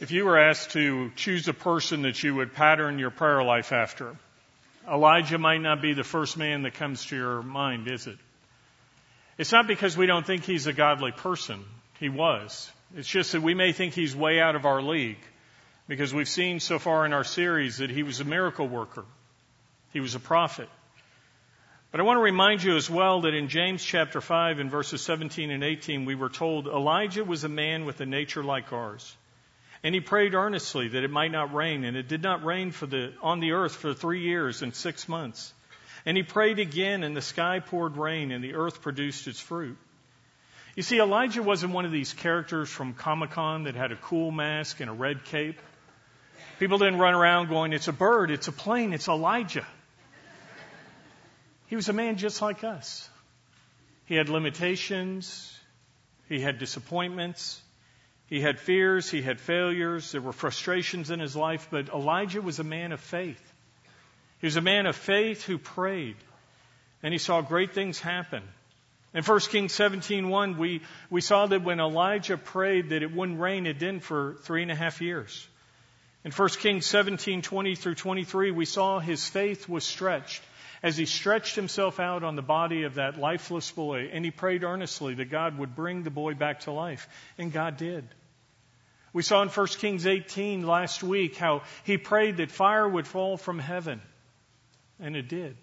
If you were asked to choose a person that you would pattern your prayer life after, Elijah might not be the first man that comes to your mind, is it? It's not because we don't think he's a godly person. He was. It's just that we may think he's way out of our league because we've seen so far in our series that he was a miracle worker. He was a prophet. But I want to remind you as well that in James chapter 5 in verses 17 and 18 we were told Elijah was a man with a nature like ours. And he prayed earnestly that it might not rain, and it did not rain for the, on the earth for three years and six months. And he prayed again, and the sky poured rain, and the earth produced its fruit. You see, Elijah wasn't one of these characters from Comic Con that had a cool mask and a red cape. People didn't run around going, It's a bird, it's a plane, it's Elijah. He was a man just like us. He had limitations, he had disappointments, he had fears, he had failures, there were frustrations in his life, but Elijah was a man of faith. He was a man of faith who prayed, and he saw great things happen. In 1 Kings 17.1, we, we saw that when Elijah prayed that it wouldn't rain, it didn't for three and a half years. In 1 Kings 17.20 through 23, we saw his faith was stretched as he stretched himself out on the body of that lifeless boy, and he prayed earnestly that God would bring the boy back to life. And God did. We saw in 1 Kings 18 last week how he prayed that fire would fall from heaven. And it did.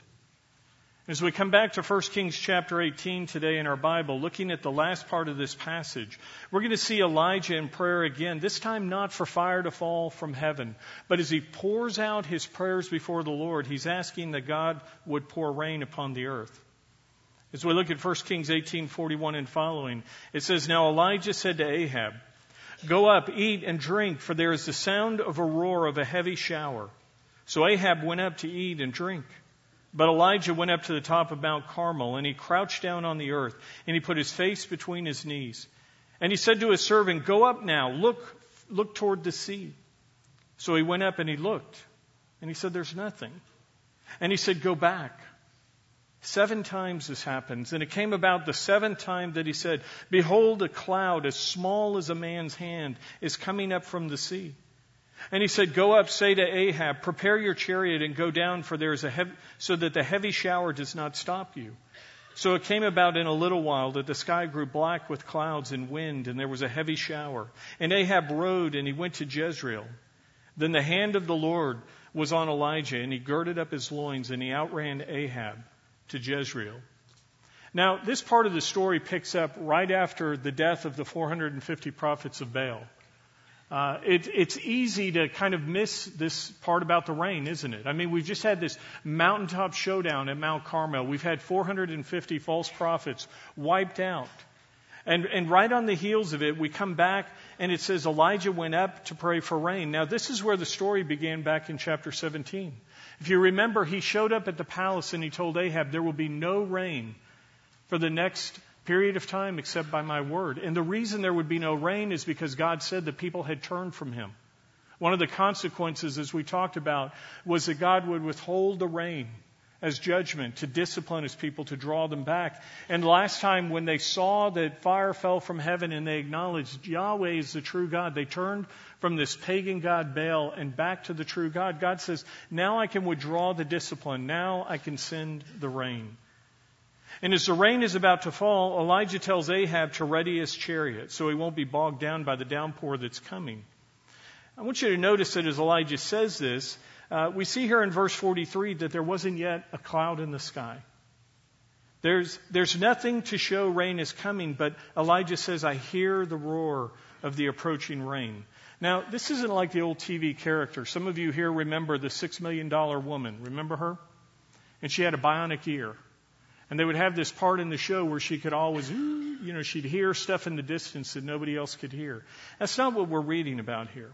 As we come back to 1 Kings chapter 18 today in our Bible, looking at the last part of this passage, we're going to see Elijah in prayer again, this time not for fire to fall from heaven, but as he pours out his prayers before the Lord, he's asking that God would pour rain upon the earth. As we look at 1 Kings 18:41 and following, it says, "Now Elijah said to Ahab, Go up, eat and drink, for there is the sound of a roar of a heavy shower. So Ahab went up to eat and drink. But Elijah went up to the top of Mount Carmel, and he crouched down on the earth, and he put his face between his knees. And he said to his servant, Go up now, look, look toward the sea. So he went up and he looked, and he said, There's nothing. And he said, Go back. Seven times this happens. And it came about the seventh time that he said, Behold, a cloud as small as a man's hand is coming up from the sea. And he said, Go up, say to Ahab, prepare your chariot and go down, for there is a heavy, so that the heavy shower does not stop you. So it came about in a little while that the sky grew black with clouds and wind, and there was a heavy shower. And Ahab rode, and he went to Jezreel. Then the hand of the Lord was on Elijah, and he girded up his loins, and he outran Ahab to Jezreel. Now, this part of the story picks up right after the death of the 450 prophets of Baal. Uh, it, it's easy to kind of miss this part about the rain, isn't it? I mean, we've just had this mountaintop showdown at Mount Carmel. We've had 450 false prophets wiped out. And, and right on the heels of it, we come back and it says Elijah went up to pray for rain. Now, this is where the story began back in chapter 17. If you remember, he showed up at the palace and he told Ahab, There will be no rain for the next period of time except by my word. And the reason there would be no rain is because God said that people had turned from him. One of the consequences, as we talked about, was that God would withhold the rain as judgment to discipline his people, to draw them back. And last time, when they saw that fire fell from heaven and they acknowledged Yahweh is the true God, they turned from this pagan God Baal and back to the true God. God says, Now I can withdraw the discipline. Now I can send the rain. And as the rain is about to fall, Elijah tells Ahab to ready his chariot so he won't be bogged down by the downpour that's coming. I want you to notice that as Elijah says this, uh, we see here in verse 43 that there wasn't yet a cloud in the sky. There's, there's nothing to show rain is coming, but Elijah says, I hear the roar of the approaching rain. Now, this isn't like the old TV character. Some of you here remember the Six Million Dollar Woman. Remember her? And she had a bionic ear. And they would have this part in the show where she could always, you know, she'd hear stuff in the distance that nobody else could hear. That's not what we're reading about here.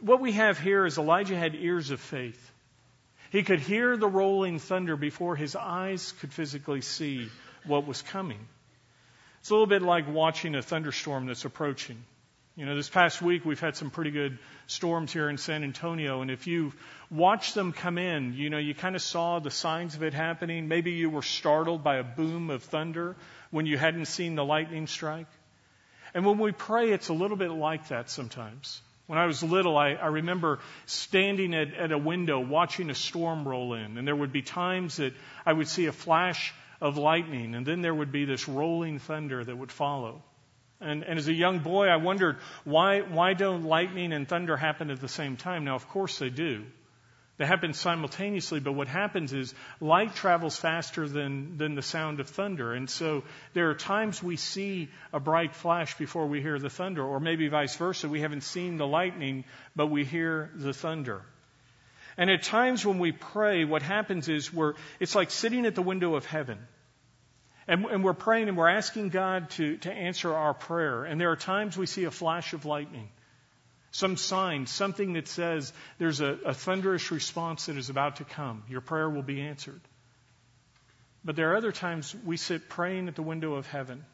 What we have here is Elijah had ears of faith. He could hear the rolling thunder before his eyes could physically see what was coming. It's a little bit like watching a thunderstorm that's approaching. You know, this past week we've had some pretty good storms here in San Antonio, and if you watched them come in, you know, you kind of saw the signs of it happening. Maybe you were startled by a boom of thunder when you hadn't seen the lightning strike. And when we pray, it's a little bit like that sometimes. When I was little, I, I remember standing at, at a window watching a storm roll in, and there would be times that I would see a flash of lightning, and then there would be this rolling thunder that would follow. And, and as a young boy, I wondered why, why don't lightning and thunder happen at the same time? Now, of course they do. They happen simultaneously, but what happens is light travels faster than, than the sound of thunder. And so there are times we see a bright flash before we hear the thunder, or maybe vice versa. We haven't seen the lightning, but we hear the thunder. And at times when we pray, what happens is we're, it's like sitting at the window of heaven. And, and we're praying and we're asking God to, to answer our prayer. And there are times we see a flash of lightning some sign, something that says there's a, a, thunderous response that is about to come. Your prayer will be answered. But there are other times we sit praying at the window of heaven.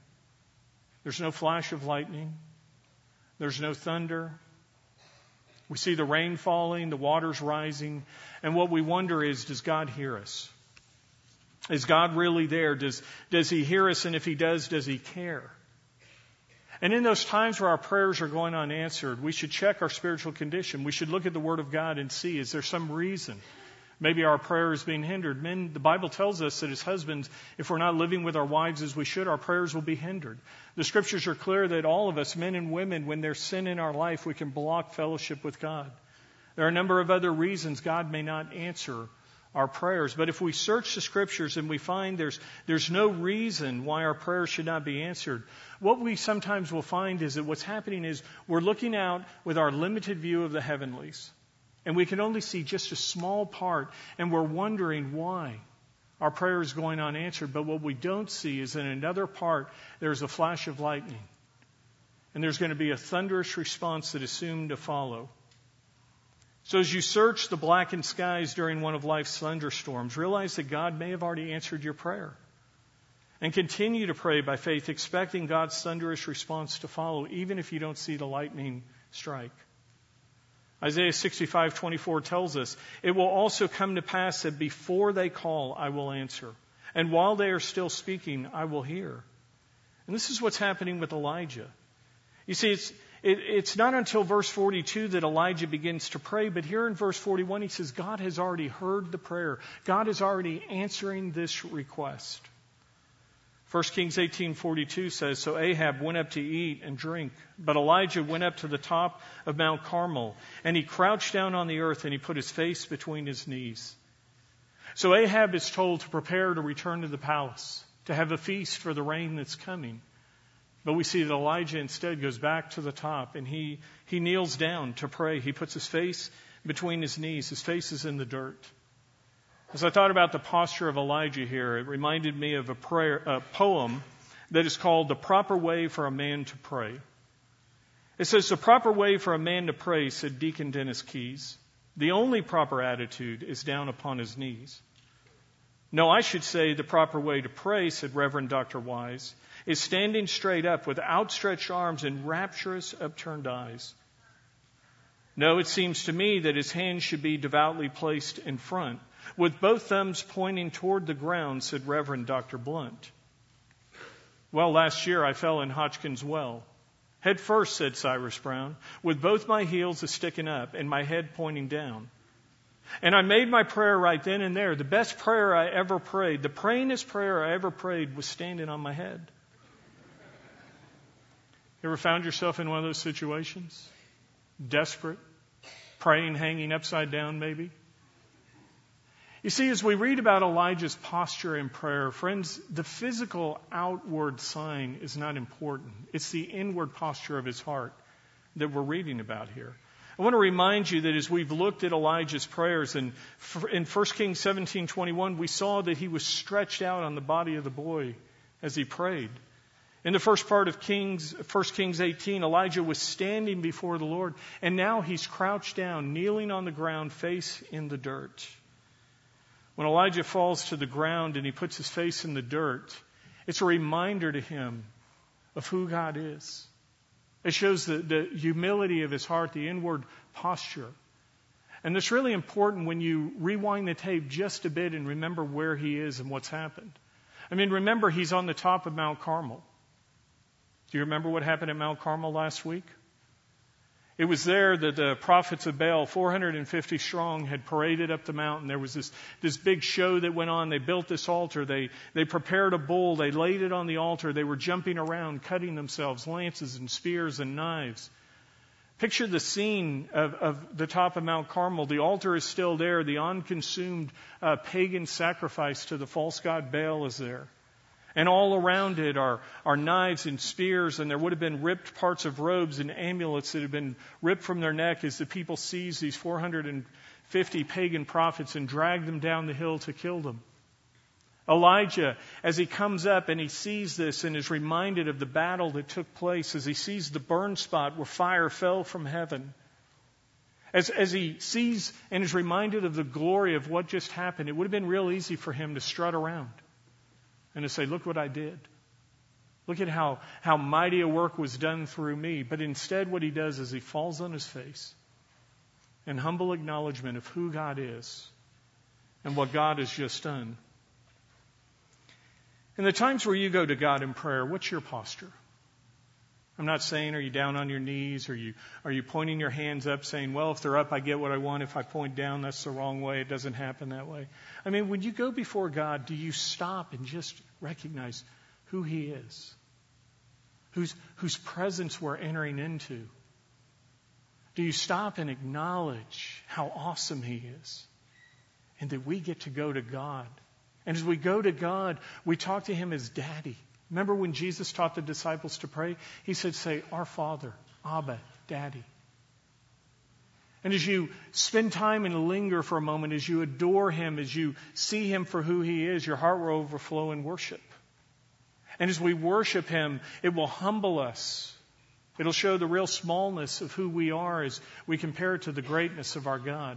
There's no flash of lightning. There's no thunder. We see the rain falling, the waters rising, and what we wonder is, does God hear us? Is God really there? Does, does He hear us? And if He does, does He care? And in those times where our prayers are going unanswered, we should check our spiritual condition. We should look at the Word of God and see, is there some reason? Maybe our prayer is being hindered. Men, the Bible tells us that as husbands, if we're not living with our wives as we should, our prayers will be hindered. The scriptures are clear that all of us, men and women, when there's sin in our life, we can block fellowship with God. There are a number of other reasons God may not answer our prayers. But if we search the scriptures and we find there's, there's no reason why our prayers should not be answered, what we sometimes will find is that what's happening is we're looking out with our limited view of the heavenlies. And we can only see just a small part, and we're wondering why our prayer is going unanswered. But what we don't see is in another part, there's a flash of lightning. And there's going to be a thunderous response that is soon to follow. So as you search the blackened skies during one of life's thunderstorms, realize that God may have already answered your prayer. And continue to pray by faith, expecting God's thunderous response to follow, even if you don't see the lightning strike. Isaiah 65:24 tells us, "It will also come to pass that before they call, I will answer, and while they are still speaking, I will hear." And this is what's happening with Elijah. You see, it's it, it's not until verse 42 that Elijah begins to pray, but here in verse 41 he says, God has already heard the prayer. God is already answering this request. 1 Kings 18:42 says, So Ahab went up to eat and drink, but Elijah went up to the top of Mount Carmel, and he crouched down on the earth and he put his face between his knees. So Ahab is told to prepare to return to the palace, to have a feast for the rain that's coming. But we see that Elijah instead goes back to the top and he, he kneels down to pray. He puts his face between his knees. His face is in the dirt. As I thought about the posture of Elijah here, it reminded me of a, prayer, a poem that is called The Proper Way for a Man to Pray. It says, The proper way for a man to pray, said Deacon Dennis Keys, the only proper attitude is down upon his knees. No, I should say the proper way to pray, said Reverend Dr. Wise, is standing straight up with outstretched arms and rapturous upturned eyes. No, it seems to me that his hands should be devoutly placed in front, with both thumbs pointing toward the ground, said Reverend Dr. Blunt. Well, last year I fell in Hodgkin's well. Head first, said Cyrus Brown, with both my heels a sticking up and my head pointing down. And I made my prayer right then and there. The best prayer I ever prayed, the prayingest prayer I ever prayed was standing on my head. Ever found yourself in one of those situations? Desperate? Praying hanging upside down, maybe? You see, as we read about Elijah's posture in prayer, friends, the physical outward sign is not important. It's the inward posture of his heart that we're reading about here. I want to remind you that as we've looked at Elijah's prayers and in 1 Kings 17:21 we saw that he was stretched out on the body of the boy as he prayed. In the first part of Kings, 1 Kings 18, Elijah was standing before the Lord, and now he's crouched down, kneeling on the ground, face in the dirt. When Elijah falls to the ground and he puts his face in the dirt, it's a reminder to him of who God is. It shows the, the humility of his heart, the inward posture. And it's really important when you rewind the tape just a bit and remember where he is and what's happened. I mean, remember he's on the top of Mount Carmel. Do you remember what happened at Mount Carmel last week? It was there that the prophets of Baal, 450 strong, had paraded up the mountain. There was this, this big show that went on. They built this altar. They, they prepared a bull. They laid it on the altar. They were jumping around, cutting themselves, lances and spears and knives. Picture the scene of, of the top of Mount Carmel. The altar is still there. The unconsumed uh, pagan sacrifice to the false god Baal is there. And all around it are, are knives and spears, and there would have been ripped parts of robes and amulets that had been ripped from their neck as the people seized these 450 pagan prophets and dragged them down the hill to kill them. Elijah, as he comes up and he sees this and is reminded of the battle that took place, as he sees the burn spot where fire fell from heaven, as, as he sees and is reminded of the glory of what just happened, it would have been real easy for him to strut around and to say, Look what I did. Look at how, how mighty a work was done through me. But instead, what he does is he falls on his face in humble acknowledgement of who God is and what God has just done. In the times where you go to God in prayer, what's your posture? I'm not saying are you down on your knees? Are you, are you pointing your hands up saying, well, if they're up, I get what I want. If I point down, that's the wrong way. It doesn't happen that way. I mean, when you go before God, do you stop and just recognize who He is? Whose, whose presence we're entering into? Do you stop and acknowledge how awesome He is? And that we get to go to God. And as we go to God, we talk to Him as Daddy. Remember when Jesus taught the disciples to pray? He said, Say, Our Father, Abba, Daddy. And as you spend time and linger for a moment, as you adore Him, as you see Him for who He is, your heart will overflow in worship. And as we worship Him, it will humble us. It'll show the real smallness of who we are as we compare it to the greatness of our God.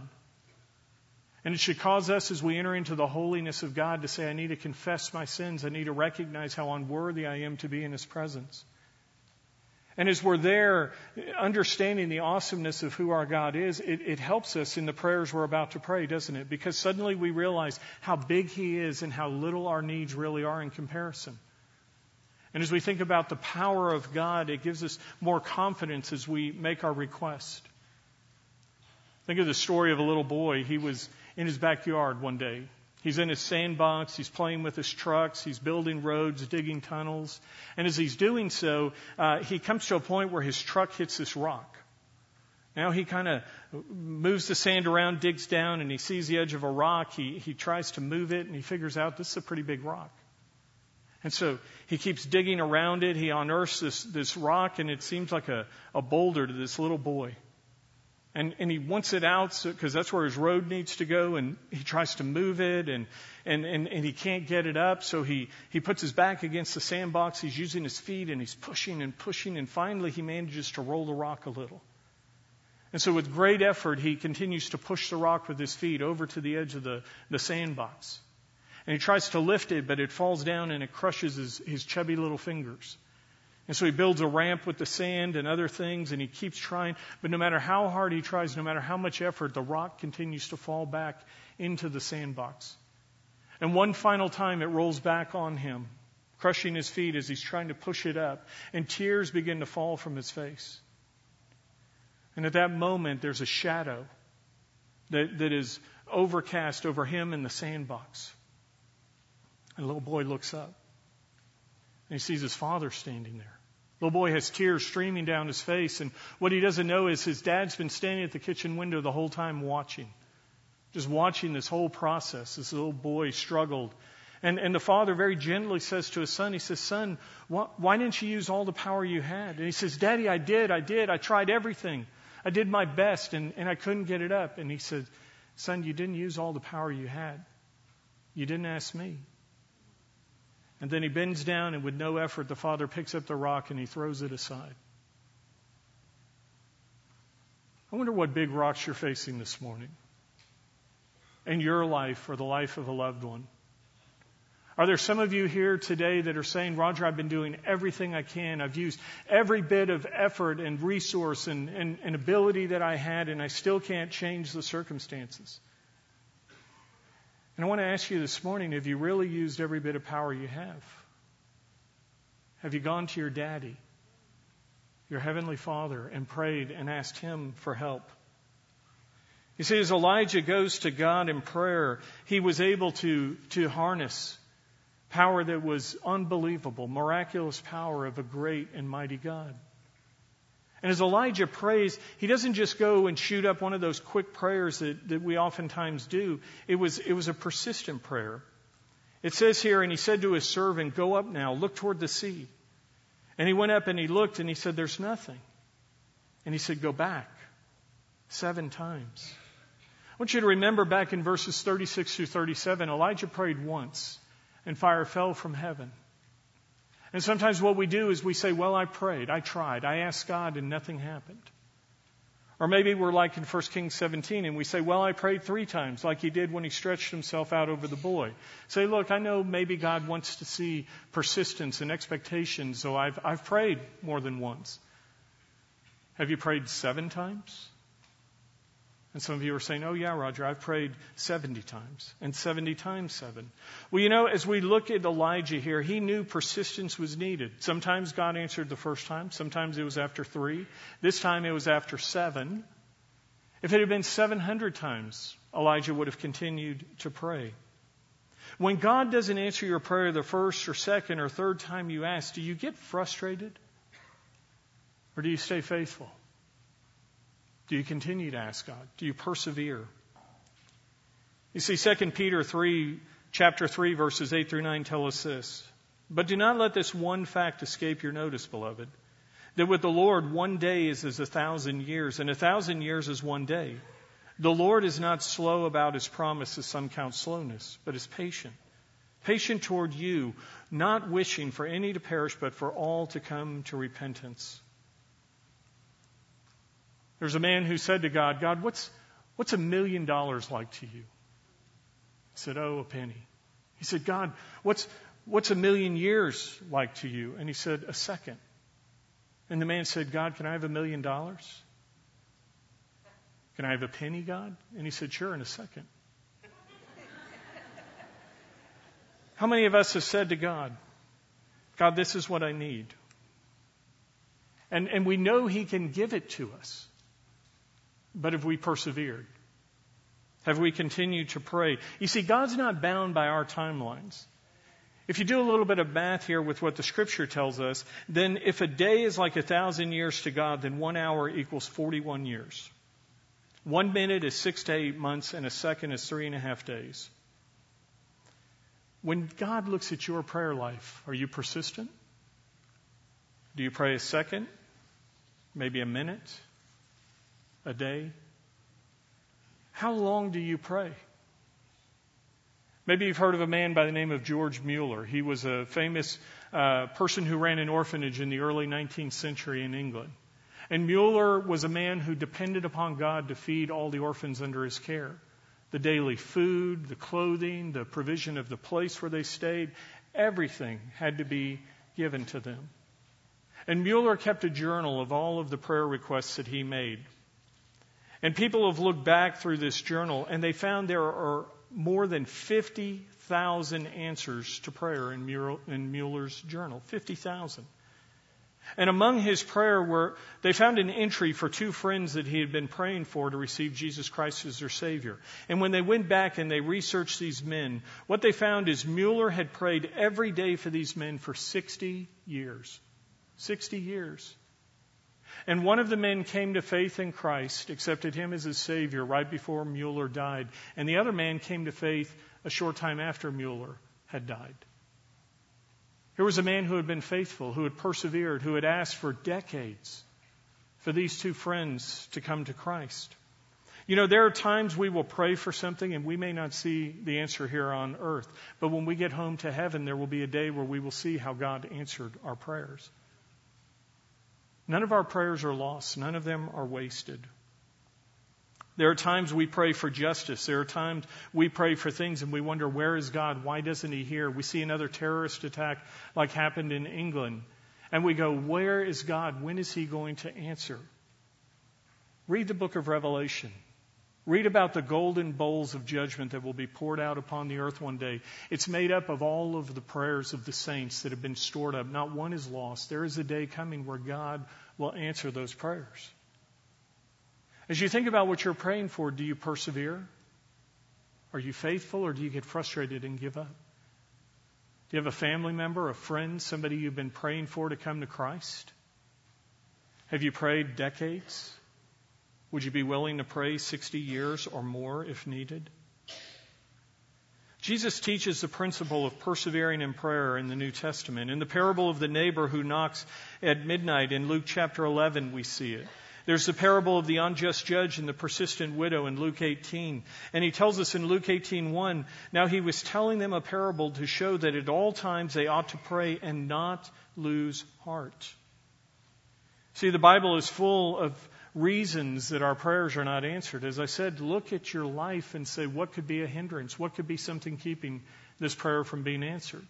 And it should cause us as we enter into the holiness of God to say, I need to confess my sins. I need to recognize how unworthy I am to be in His presence. And as we're there, understanding the awesomeness of who our God is, it, it, helps us in the prayers we're about to pray, doesn't it? Because suddenly we realize how big He is and how little our needs really are in comparison. And as we think about the power of God, it gives us more confidence as we make our request. Think of the story of a little boy. He was in his backyard one day. He's in his sandbox, he's playing with his trucks, he's building roads, digging tunnels. And as he's doing so, uh, he comes to a point where his truck hits this rock. Now he kind of moves the sand around, digs down, and he sees the edge of a rock. He, he tries to move it, and he figures out this is a pretty big rock. And so he keeps digging around it. He unearths this, this rock, and it seems like a, a boulder to this little boy. And, and he wants it out because so, that's where his road needs to go, and he tries to move it, and, and, and, and he can't get it up, so he, he puts his back against the sandbox. He's using his feet, and he's pushing and pushing, and finally he manages to roll the rock a little. And so, with great effort, he continues to push the rock with his feet over to the edge of the, the sandbox. And he tries to lift it, but it falls down and it crushes his, his chubby little fingers. And so he builds a ramp with the sand and other things, and he keeps trying. But no matter how hard he tries, no matter how much effort, the rock continues to fall back into the sandbox. And one final time, it rolls back on him, crushing his feet as he's trying to push it up. And tears begin to fall from his face. And at that moment, there's a shadow that, that is overcast over him in the sandbox. And the little boy looks up. And he sees his father standing there. Little boy has tears streaming down his face, and what he doesn't know is his dad's been standing at the kitchen window the whole time watching. Just watching this whole process. This little boy struggled. And, and the father very gently says to his son, he says, Son, why, why didn't you use all the power you had? And he says, Daddy, I did, I did. I tried everything. I did my best, and, and I couldn't get it up. And he said, Son, you didn't use all the power you had. You didn't ask me. And then he bends down, and with no effort, the father picks up the rock and he throws it aside. I wonder what big rocks you're facing this morning in your life or the life of a loved one. Are there some of you here today that are saying, Roger, I've been doing everything I can. I've used every bit of effort and resource and, and, and ability that I had, and I still can't change the circumstances? And I want to ask you this morning have you really used every bit of power you have? Have you gone to your daddy? your heavenly Father, and prayed and asked Him for help. You see, as Elijah goes to God in prayer, he was able to, to harness power that was unbelievable, miraculous power of a great and mighty God. And as Elijah prays, he doesn't just go and shoot up one of those quick prayers that, that we oftentimes do. It was, it was a persistent prayer. It says here, and he said to his servant, Go up now, look toward the sea. And he went up and he looked and he said, There's nothing. And he said, Go back seven times. I want you to remember back in verses 36 through 37, Elijah prayed once and fire fell from heaven. And sometimes what we do is we say, Well, I prayed, I tried, I asked God, and nothing happened. Or maybe we're like in 1 Kings 17 and we say, Well, I prayed three times, like he did when he stretched himself out over the boy. Say, Look, I know maybe God wants to see persistence and expectation, so I've, I've prayed more than once. Have you prayed seven times? And some of you are saying, oh, yeah, Roger, I've prayed 70 times and 70 times seven. Well, you know, as we look at Elijah here, he knew persistence was needed. Sometimes God answered the first time, sometimes it was after three. This time it was after seven. If it had been 700 times, Elijah would have continued to pray. When God doesn't answer your prayer the first or second or third time you ask, do you get frustrated? Or do you stay faithful? Do you continue to ask God? Do you persevere? You see, 2 Peter 3, chapter 3, verses 8 through 9 tell us this. But do not let this one fact escape your notice, beloved, that with the Lord one day is as a thousand years, and a thousand years is one day. The Lord is not slow about his promise, as some count slowness, but is patient. Patient toward you, not wishing for any to perish, but for all to come to repentance. There's a man who said to God, God, what's, what's a million dollars like to you? He said, Oh, a penny. He said, God, what's, what's a million years like to you? And he said, A second. And the man said, God, can I have a million dollars? Can I have a penny, God? And he said, Sure, in a second. How many of us have said to God, God, this is what I need? And, and we know He can give it to us. But have we persevered? Have we continued to pray? You see, God's not bound by our timelines. If you do a little bit of math here with what the scripture tells us, then if a day is like a thousand years to God, then one hour equals 41 years. One minute is six to eight months, and a second is three and a half days. When God looks at your prayer life, are you persistent? Do you pray a second? Maybe a minute? A day? How long do you pray? Maybe you've heard of a man by the name of George Mueller. He was a famous uh, person who ran an orphanage in the early 19th century in England. And Mueller was a man who depended upon God to feed all the orphans under his care. The daily food, the clothing, the provision of the place where they stayed, everything had to be given to them. And Mueller kept a journal of all of the prayer requests that he made. And people have looked back through this journal and they found there are more than 50,000 answers to prayer in, Mueller's journal. 50,000. And among his prayer were, they found an entry for two friends that he had been praying for to receive Jesus Christ as their Savior. And when they went back and they researched these men, what they found is Mueller had prayed every day for these men for 60 years. 60 years. And one of the men came to faith in Christ, accepted him as his Savior right before Mueller died. And the other man came to faith a short time after Mueller had died. Here was a man who had been faithful, who had persevered, who had asked for decades for these two friends to come to Christ. You know, there are times we will pray for something and we may not see the answer here on earth. But when we get home to heaven, there will be a day where we will see how God answered our prayers. None of our prayers are lost. None of them are wasted. There are times we pray for justice. There are times we pray for things and we wonder, where is God? Why doesn't He hear? We see another terrorist attack like happened in England. And we go, where is God? When is He going to answer? Read the book of Revelation. Read about the golden bowls of judgment that will be poured out upon the earth one day. It's made up of all of the prayers of the saints that have been stored up. Not one is lost. There is a day coming where God will answer those prayers. As you think about what you're praying for, do you persevere? Are you faithful or do you get frustrated and give up? Do you have a family member, a friend, somebody you've been praying for to come to Christ? Have you prayed decades? Would you be willing to pray 60 years or more if needed? Jesus teaches the principle of persevering in prayer in the New Testament. In the parable of the neighbor who knocks at midnight in Luke chapter 11, we see it. There's the parable of the unjust judge and the persistent widow in Luke 18. And he tells us in Luke 18:1, now he was telling them a parable to show that at all times they ought to pray and not lose heart. See, the Bible is full of reasons that our prayers are not answered. As I said, look at your life and say, what could be a hindrance? What could be something keeping this prayer from being answered?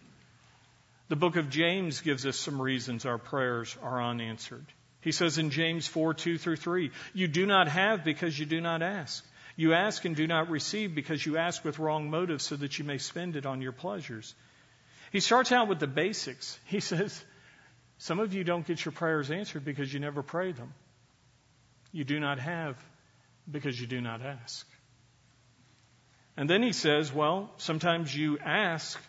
The book of James gives us some reasons our prayers are unanswered. He says in James 4 2 through 3, You do not have because you do not ask. You ask and do not receive because you ask with wrong motives so that you may spend it on your pleasures. He starts out with the basics. He says, Some of you don't get your prayers answered because you never pray them. You do not have because you do not ask. And then he says, well, sometimes you ask,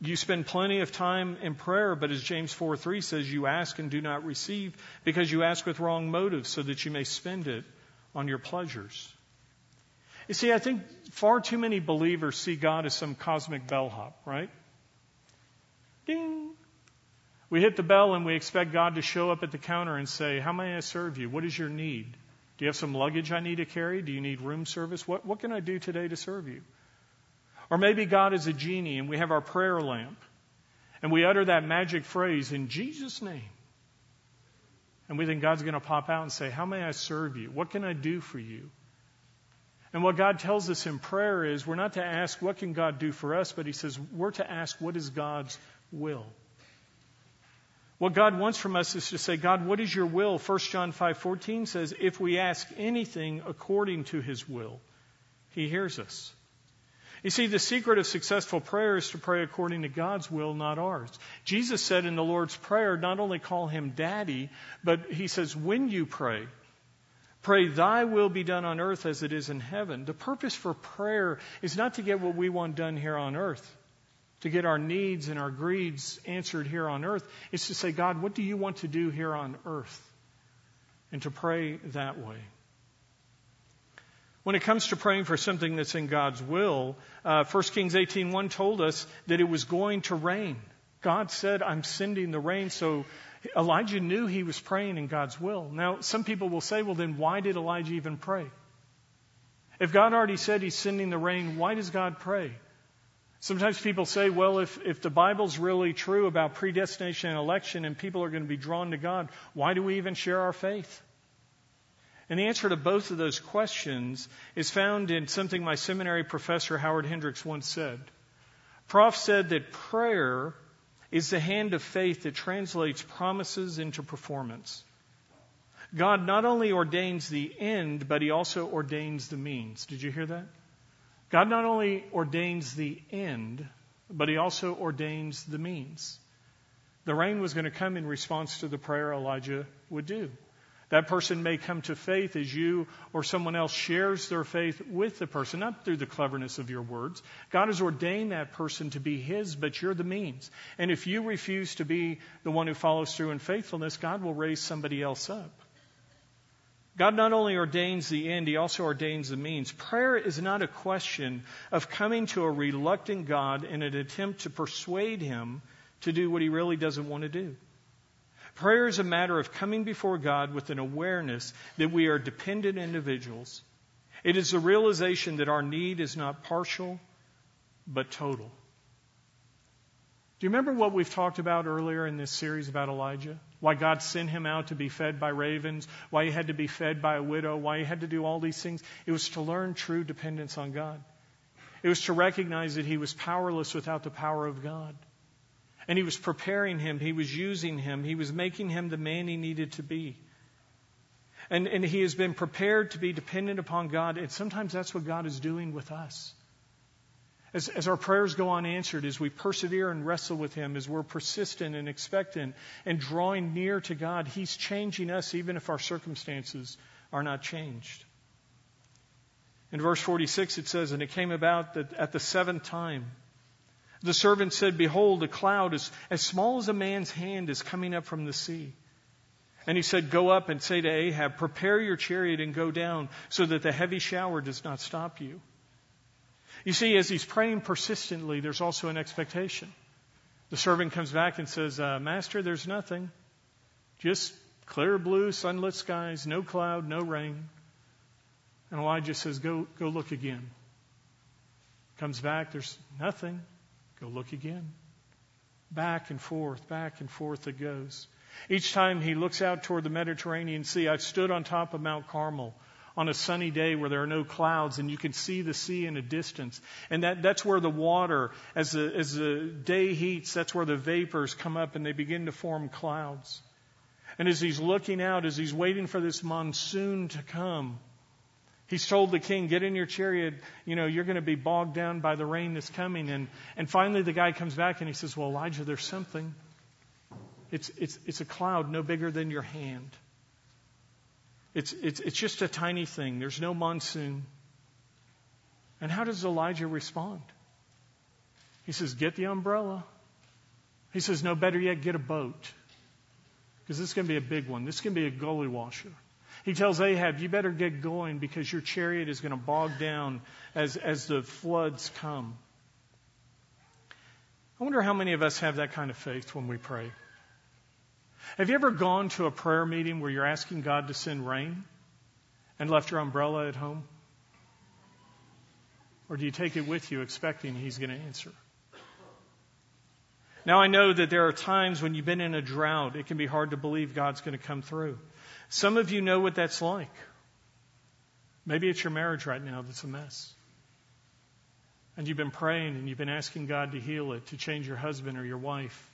you spend plenty of time in prayer, but as James 4 3 says, you ask and do not receive because you ask with wrong motives so that you may spend it on your pleasures. You see, I think far too many believers see God as some cosmic bellhop, right? Ding! We hit the bell and we expect God to show up at the counter and say, How may I serve you? What is your need? Do you have some luggage I need to carry? Do you need room service? What, what can I do today to serve you? Or maybe God is a genie and we have our prayer lamp and we utter that magic phrase in Jesus' name. And we think God's going to pop out and say, How may I serve you? What can I do for you? And what God tells us in prayer is we're not to ask, What can God do for us? But He says, We're to ask, What is God's will? What God wants from us is to say, God, what is your will? 1 John 5:14 says, if we ask anything according to his will, he hears us. You see, the secret of successful prayer is to pray according to God's will, not ours. Jesus said in the Lord's Prayer, not only call him daddy, but he says, when you pray, pray, thy will be done on earth as it is in heaven. The purpose for prayer is not to get what we want done here on earth to get our needs and our greeds answered here on earth. It's to say, God, what do you want to do here on earth? And to pray that way. When it comes to praying for something that's in God's will, uh, 1 Kings 18.1 told us that it was going to rain. God said, I'm sending the rain. So Elijah knew he was praying in God's will. Now, some people will say, well, then why did Elijah even pray? If God already said he's sending the rain, why does God pray? Sometimes people say, well, if, if the Bible's really true about predestination and election and people are going to be drawn to God, why do we even share our faith? And the answer to both of those questions is found in something my seminary professor Howard Hendricks once said. Prof said that prayer is the hand of faith that translates promises into performance. God not only ordains the end, but he also ordains the means. Did you hear that? God not only ordains the end, but he also ordains the means. The rain was going to come in response to the prayer Elijah would do. That person may come to faith as you or someone else shares their faith with the person, not through the cleverness of your words. God has ordained that person to be His, but you're the means. And if you refuse to be the one who follows through in faithfulness, God will raise somebody else up. God not only ordains the end, He also ordains the means. Prayer is not a question of coming to a reluctant God in an attempt to persuade Him to do what He really doesn't want to do. Prayer is a matter of coming before God with an awareness that we are dependent individuals. It is the realization that our need is not partial, but total. Do you remember what we've talked about earlier in this series about Elijah? Why God sent him out to be fed by ravens, why he had to be fed by a widow, why he had to do all these things. It was to learn true dependence on God. It was to recognize that he was powerless without the power of God. And he was preparing him, he was using him, he was making him the man he needed to be. And, and he has been prepared to be dependent upon God, and sometimes that's what God is doing with us. As, as our prayers go unanswered, as we persevere and wrestle with Him, as we're persistent and expectant and drawing near to God, He's changing us even if our circumstances are not changed. In verse 46, it says, And it came about that at the seventh time, the servant said, Behold, a cloud as, as small as a man's hand is coming up from the sea. And he said, Go up and say to Ahab, Prepare your chariot and go down, so that the heavy shower does not stop you. You see, as he's praying persistently, there's also an expectation. The servant comes back and says, uh, Master, there's nothing. Just clear blue, sunlit skies, no cloud, no rain. And Elijah says, Go, go look again. Comes back, there's nothing. Go look again. Back and forth, back and forth it goes. Each time he looks out toward the Mediterranean Sea, I've stood on top of Mount Carmel on a sunny day where there are no clouds and you can see the sea in a distance. And that, that's where the water, as the, as the day heats, that's where the vapors come up and they begin to form clouds. And as he's looking out, as he's waiting for this monsoon to come, He's told the king, get in your chariot, you know, you're going to be bogged down by the rain that's coming. And, and finally the guy comes back and he says, well, Elijah, there's something. It's, it's, it's a cloud no bigger than your hand. It's, it's, it's just a tiny thing. There's no monsoon. And how does Elijah respond? He says, get the umbrella. He says, no, better yet, get a boat. Because this is going to be a big one. This is going to be a gully washer. He tells Ahab, You better get going because your chariot is going to bog down as, as the floods come. I wonder how many of us have that kind of faith when we pray. Have you ever gone to a prayer meeting where you're asking God to send rain and left your umbrella at home? Or do you take it with you expecting He's going to answer? Now, I know that there are times when you've been in a drought, it can be hard to believe God's going to come through. Some of you know what that's like. Maybe it's your marriage right now that's a mess. And you've been praying and you've been asking God to heal it, to change your husband or your wife.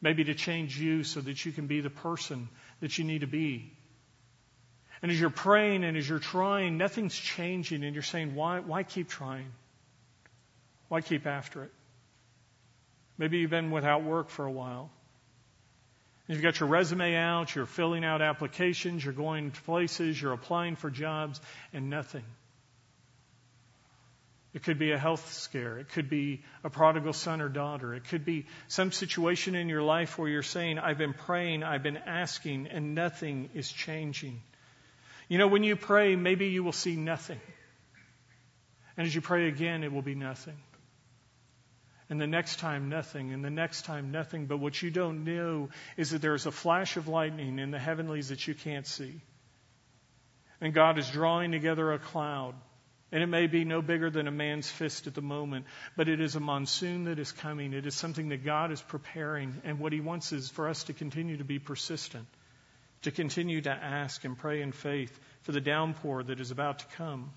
Maybe to change you so that you can be the person that you need to be. And as you're praying and as you're trying, nothing's changing, and you're saying, why, why keep trying? Why keep after it? Maybe you've been without work for a while. You've got your resume out, you're filling out applications, you're going to places, you're applying for jobs, and nothing. It could be a health scare. It could be a prodigal son or daughter. It could be some situation in your life where you're saying, I've been praying, I've been asking, and nothing is changing. You know, when you pray, maybe you will see nothing. And as you pray again, it will be nothing and the next time nothing, and the next time nothing. But what you don't know is that there's a flash of lightning in the heavenlies that you can't see. And God is drawing together a cloud. And it may be no bigger than a man's fist at the moment, but it is a monsoon that is coming. It is something that God is preparing. And what He wants is for us to continue to be persistent, to continue to ask and pray in faith for the downpour that is about to come.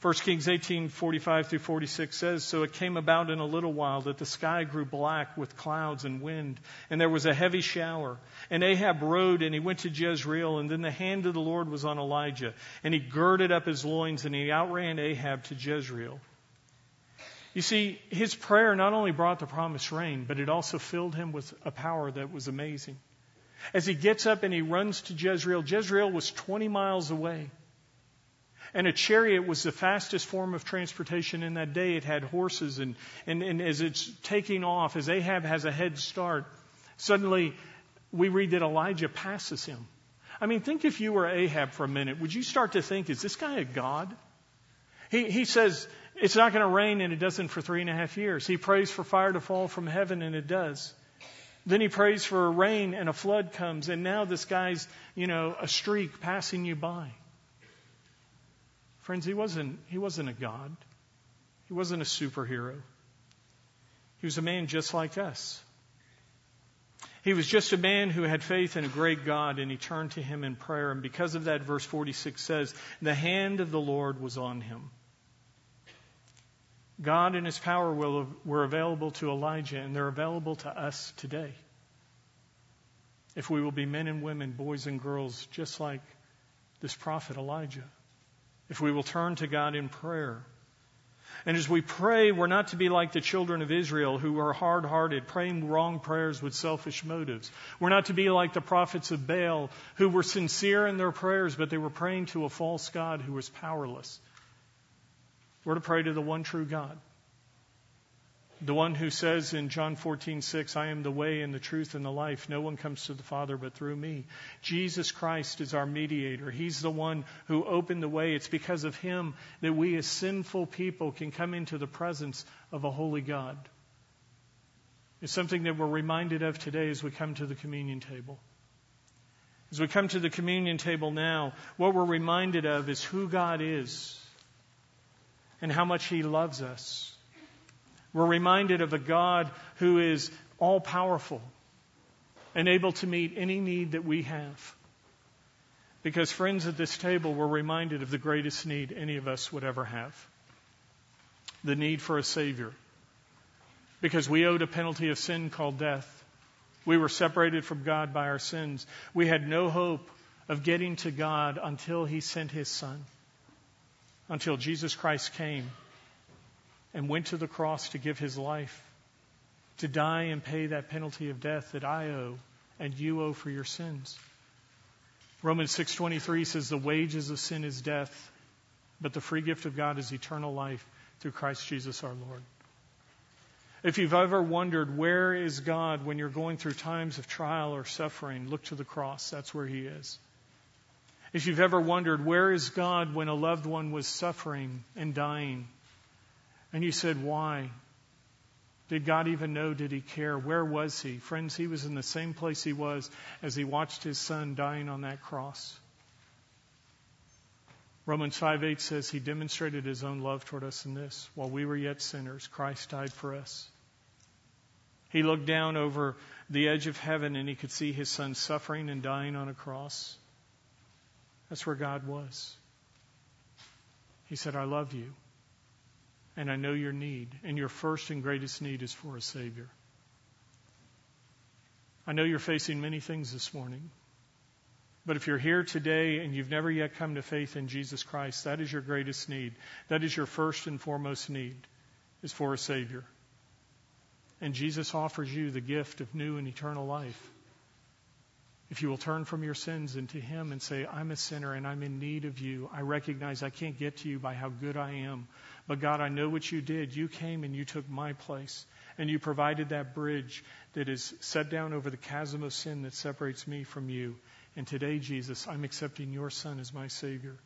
1 Kings 18:45 through 46 says, "So it came about in a little while that the sky grew black with clouds and wind, and there was a heavy shower. And Ahab rode and he went to Jezreel, and then the hand of the Lord was on Elijah, and he girded up his loins and he outran Ahab to Jezreel." You see, his prayer not only brought the promised rain, but it also filled him with a power that was amazing. As he gets up and he runs to Jezreel, Jezreel was 20 miles away. And a chariot was the fastest form of transportation in that day. It had horses, and, and, and as it's taking off, as Ahab has a head start, suddenly we read that Elijah passes him. I mean, think if you were Ahab for a minute. Would you start to think, is this guy a god? He, he says, it's not going to rain, and it doesn't for three and a half years. He prays for fire to fall from heaven, and it does. Then he prays for a rain, and a flood comes, and now this guy's, you know, a streak passing you by. Friends, he wasn't, he wasn't a God. He wasn't a superhero. He was a man just like us. He was just a man who had faith in a great God, and he turned to him in prayer. And because of that, verse 46 says, the hand of the Lord was on him. God and his power were available to Elijah, and they're available to us today. If we will be men and women, boys and girls, just like this prophet Elijah if we will turn to God in prayer. And as we pray, we're not to be like the children of Israel who are hard hearted, praying wrong prayers with selfish motives. We're not to be like the prophets of Baal who were sincere in their prayers, but they were praying to a false God who was powerless. We're to pray to the one true God. The one who says in John 14:6, I am the way and the truth and the life. No one comes to the Father but through me. Jesus Christ is our mediator. He's the one who opened the way. It's because of him that we as sinful people can come into the presence of a holy God. It's something that we're reminded of today as we come to the communion table. As we come to the communion table now, what we're reminded of is who God is and how much he loves us we're reminded of a God who is all powerful and able to meet any need that we have. Because, friends, at this table, we're reminded of the greatest need any of us would ever have the need for a Savior. Because we owed a penalty of sin called death. We were separated from God by our sins. We had no hope of getting to God until He sent His Son, until Jesus Christ came and went to the cross to give his life, to die and pay that penalty of death that I owe and you owe for your sins. Romans 6:23 says the wages of sin is death, but the free gift of God is eternal life through Christ Jesus our Lord. If you've ever wondered where is God when you're going through times of trial or suffering, look to the cross. That's where he is. If you've ever wondered where is God when a loved one was suffering and dying, and you said, why? Did God even know? Did he care? Where was he? Friends, he was in the same place he was as he watched his son dying on that cross. Romans 5 8 says he demonstrated his own love toward us in this. While we were yet sinners, Christ died for us. He looked down over the edge of heaven and he could see his son suffering and dying on a cross. That's where God was. He said, I love you and I know your need, and your first and greatest need is for a Savior. I know you're facing many things this morning, but if you're here today and you've never yet come to faith in Jesus Christ, that is your greatest need. That is your first and foremost need, is for a Savior. And Jesus offers you the gift of new and eternal life. If you will turn from your sins into Him and say, I'm a sinner and I'm in need of you. I recognize I can't get to you by how good I am. But God, I know what you did. You came and you took my place. And you provided that bridge that is set down over the chasm of sin that separates me from you. And today, Jesus, I'm accepting your Son as my Savior.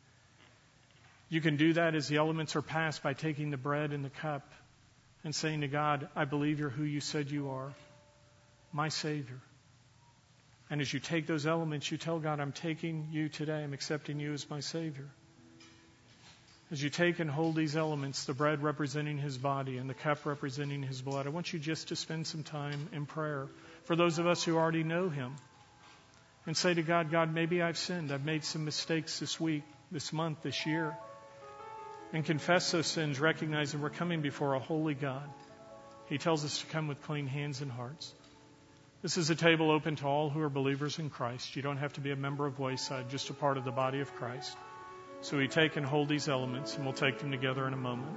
You can do that as the elements are passed by taking the bread and the cup and saying to God, I believe you're who you said you are, my Savior. And as you take those elements, you tell God, I'm taking you today. I'm accepting you as my Savior. As you take and hold these elements, the bread representing His body and the cup representing His blood, I want you just to spend some time in prayer for those of us who already know Him. And say to God, God, maybe I've sinned. I've made some mistakes this week, this month, this year. And confess those sins, recognizing we're coming before a holy God. He tells us to come with clean hands and hearts. This is a table open to all who are believers in Christ. You don't have to be a member of Wayside, just a part of the body of Christ. So we take and hold these elements, and we'll take them together in a moment.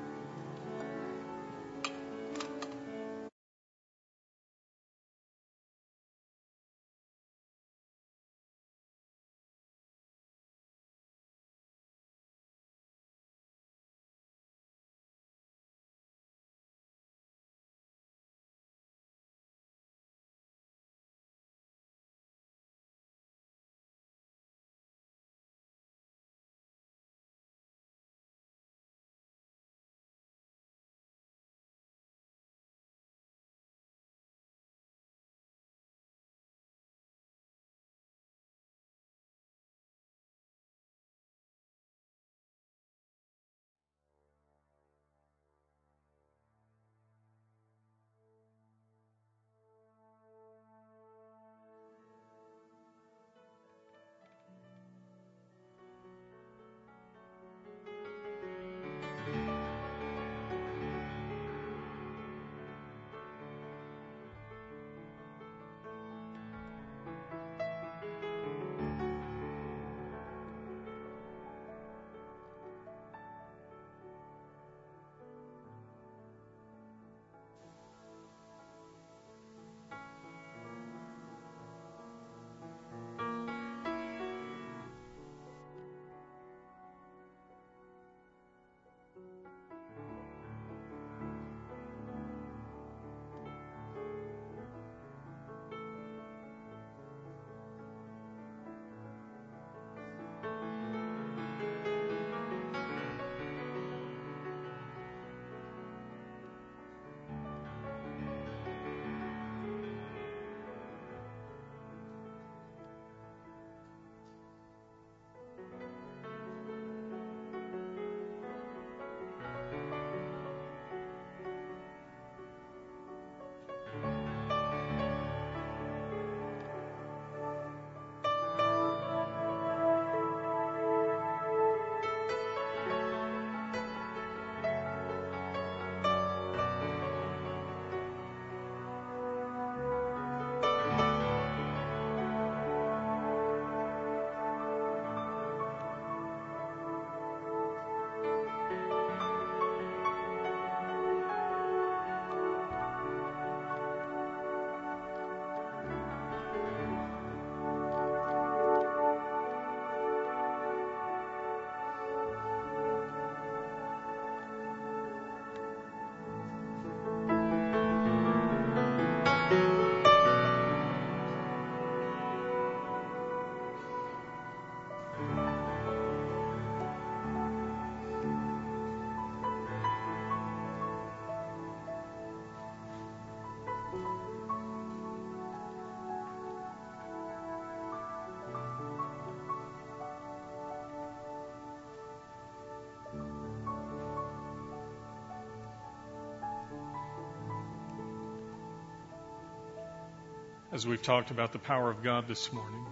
As we've talked about the power of God this morning.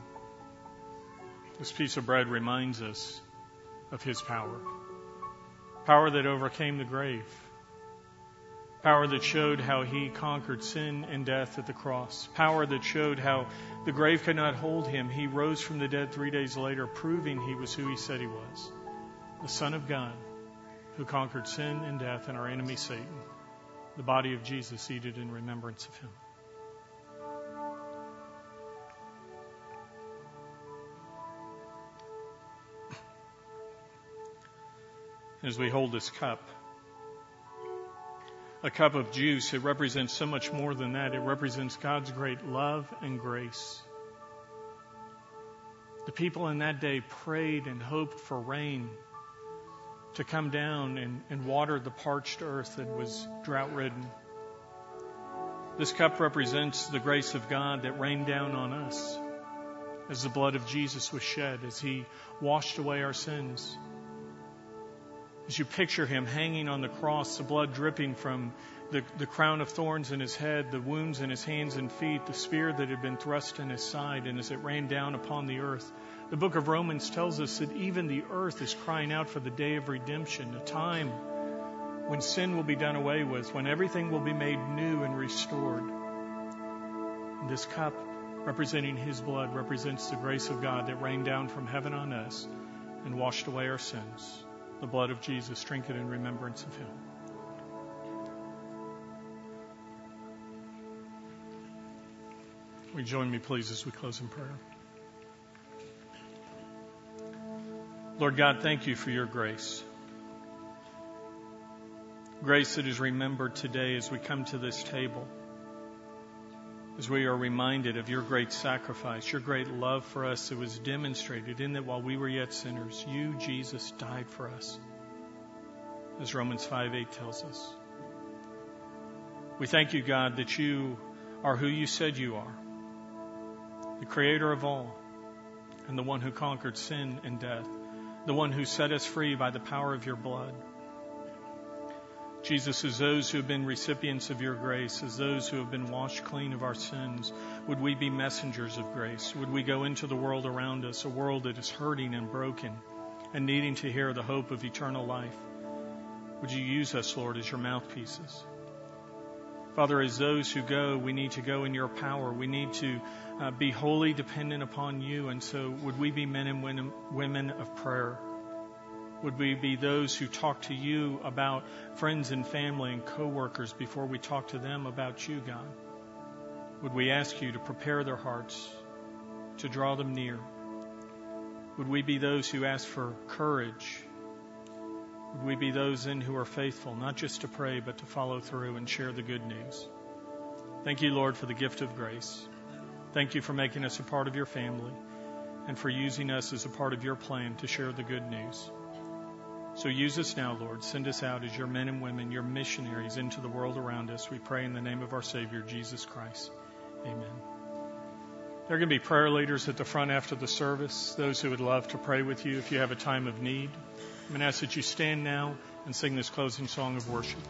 This piece of bread reminds us of His power. Power that overcame the grave. Power that showed how He conquered sin and death at the cross. Power that showed how the grave could not hold Him. He rose from the dead three days later, proving He was who He said He was the Son of God who conquered sin and death and our enemy Satan. The body of Jesus eaten in remembrance of Him. As we hold this cup. A cup of juice, it represents so much more than that. It represents God's great love and grace. The people in that day prayed and hoped for rain to come down and, and water the parched earth that was drought ridden. This cup represents the grace of God that rained down on us as the blood of Jesus was shed, as He washed away our sins. As you picture him hanging on the cross, the blood dripping from the, the crown of thorns in his head, the wounds in his hands and feet, the spear that had been thrust in his side, and as it ran down upon the earth. The book of Romans tells us that even the earth is crying out for the day of redemption, a time when sin will be done away with, when everything will be made new and restored. And this cup, representing his blood, represents the grace of God that rained down from heaven on us and washed away our sins the blood of Jesus, drink it in remembrance of him. Will you join me, please, as we close in prayer? Lord God, thank you for your grace. Grace that is remembered today as we come to this table, as we are reminded of your great sacrifice, your great love for us that was demonstrated in that while we were yet sinners, you, Jesus, died for us, as Romans 5 8 tells us. We thank you, God, that you are who you said you are the creator of all, and the one who conquered sin and death, the one who set us free by the power of your blood. Jesus, as those who have been recipients of your grace, as those who have been washed clean of our sins, would we be messengers of grace? Would we go into the world around us, a world that is hurting and broken and needing to hear the hope of eternal life? Would you use us, Lord, as your mouthpieces? Father, as those who go, we need to go in your power. We need to uh, be wholly dependent upon you. And so, would we be men and women of prayer? Would we be those who talk to you about friends and family and coworkers before we talk to them about you, God? Would we ask you to prepare their hearts, to draw them near? Would we be those who ask for courage would we be those then who are faithful, not just to pray, but to follow through and share the good news? Thank you, Lord, for the gift of grace. Thank you for making us a part of your family and for using us as a part of your plan to share the good news. So use us now, Lord. Send us out as your men and women, your missionaries into the world around us. We pray in the name of our Savior, Jesus Christ. Amen. There are going to be prayer leaders at the front after the service, those who would love to pray with you if you have a time of need. I'm going to ask that you stand now and sing this closing song of worship.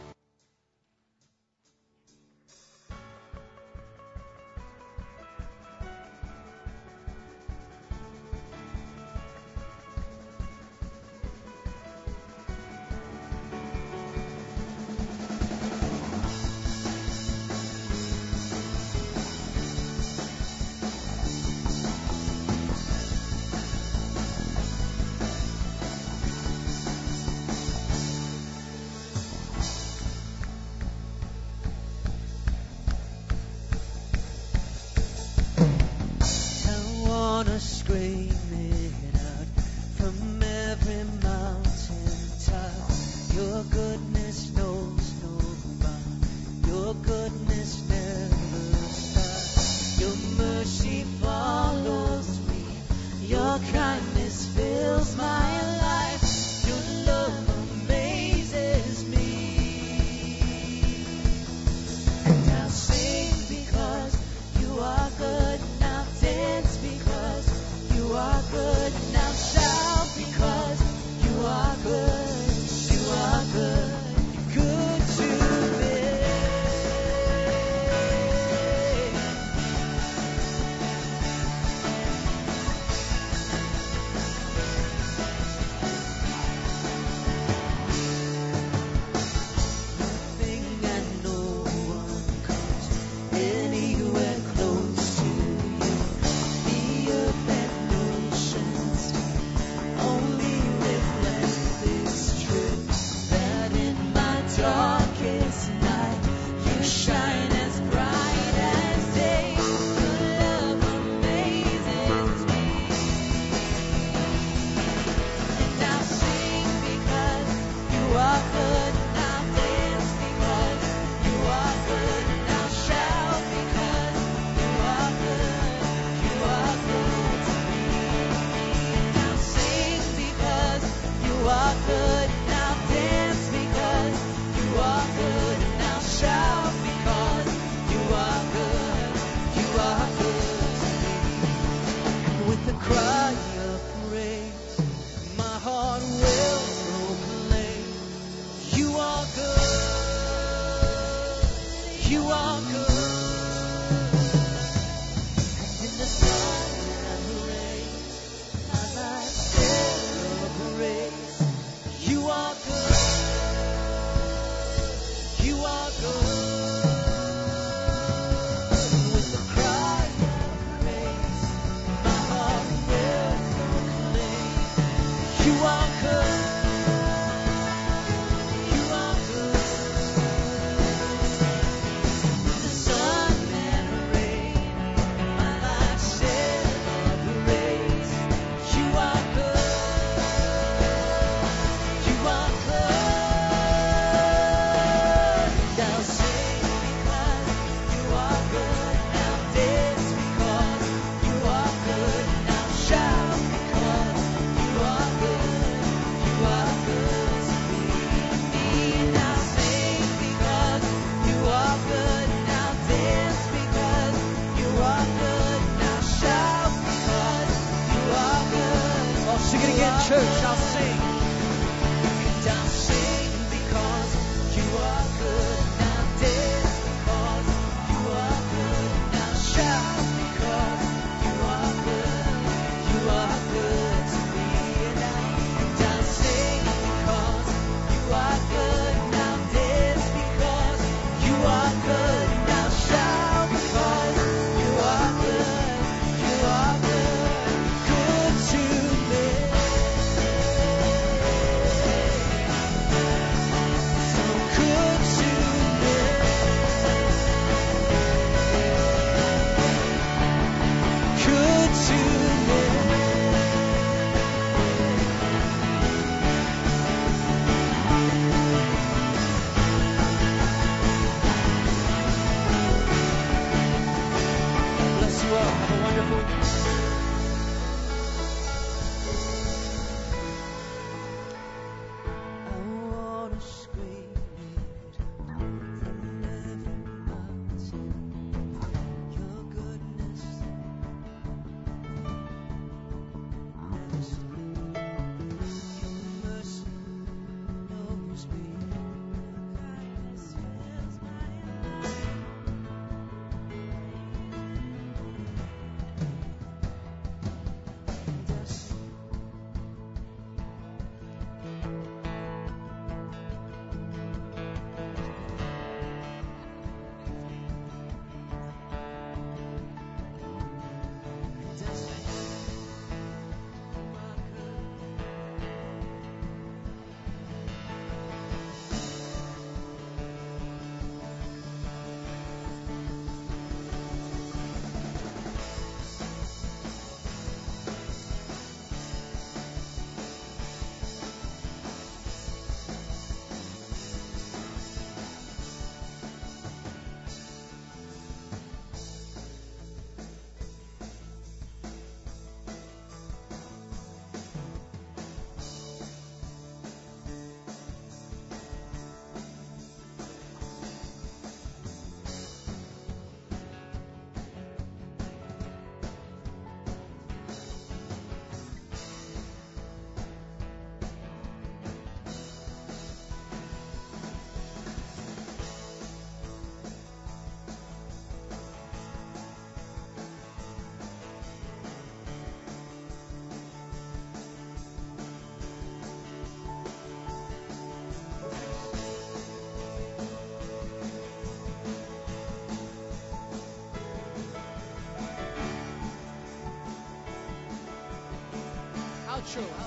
Outro.